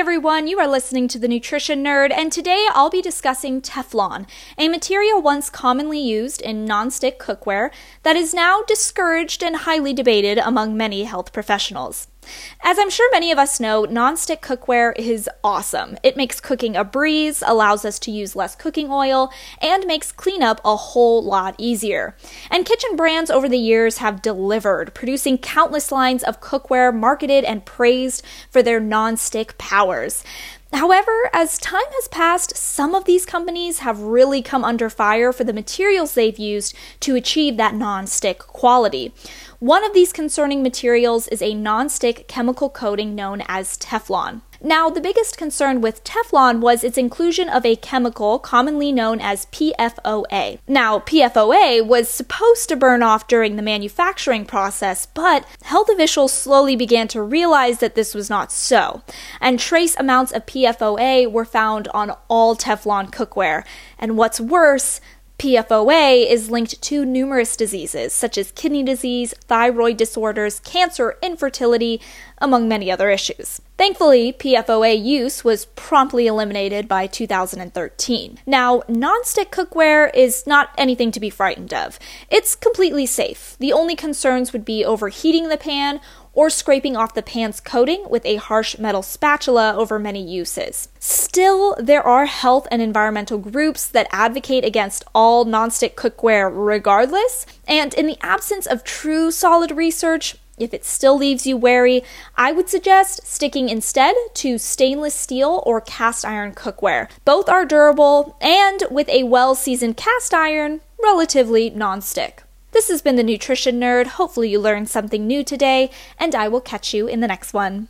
everyone, you are listening to the Nutrition Nerd, and today I'll be discussing Teflon, a material once commonly used in nonstick cookware that is now discouraged and highly debated among many health professionals. As I'm sure many of us know, nonstick cookware is awesome. It makes cooking a breeze, allows us to use less cooking oil, and makes cleanup a whole lot easier. And kitchen brands over the years have delivered, producing countless lines of cookware marketed and praised for their nonstick powers. However, as time has passed, some of these companies have really come under fire for the materials they've used to achieve that non-stick quality. One of these concerning materials is a non-stick chemical coating known as Teflon. Now, the biggest concern with Teflon was its inclusion of a chemical commonly known as PFOA. Now, PFOA was supposed to burn off during the manufacturing process, but health officials slowly began to realize that this was not so, and trace amounts of PFOA were found on all Teflon cookware. And what's worse, PFOA is linked to numerous diseases such as kidney disease, thyroid disorders, cancer, infertility, among many other issues. Thankfully, PFOA use was promptly eliminated by 2013. Now, nonstick cookware is not anything to be frightened of. It's completely safe. The only concerns would be overheating the pan or scraping off the pan's coating with a harsh metal spatula over many uses. Still, there are health and environmental groups that advocate against all nonstick cookware regardless, and in the absence of true solid research, if it still leaves you wary, I would suggest sticking instead to stainless steel or cast iron cookware. Both are durable and, with a well seasoned cast iron, relatively non-stick. This has been the Nutrition Nerd. Hopefully, you learned something new today, and I will catch you in the next one.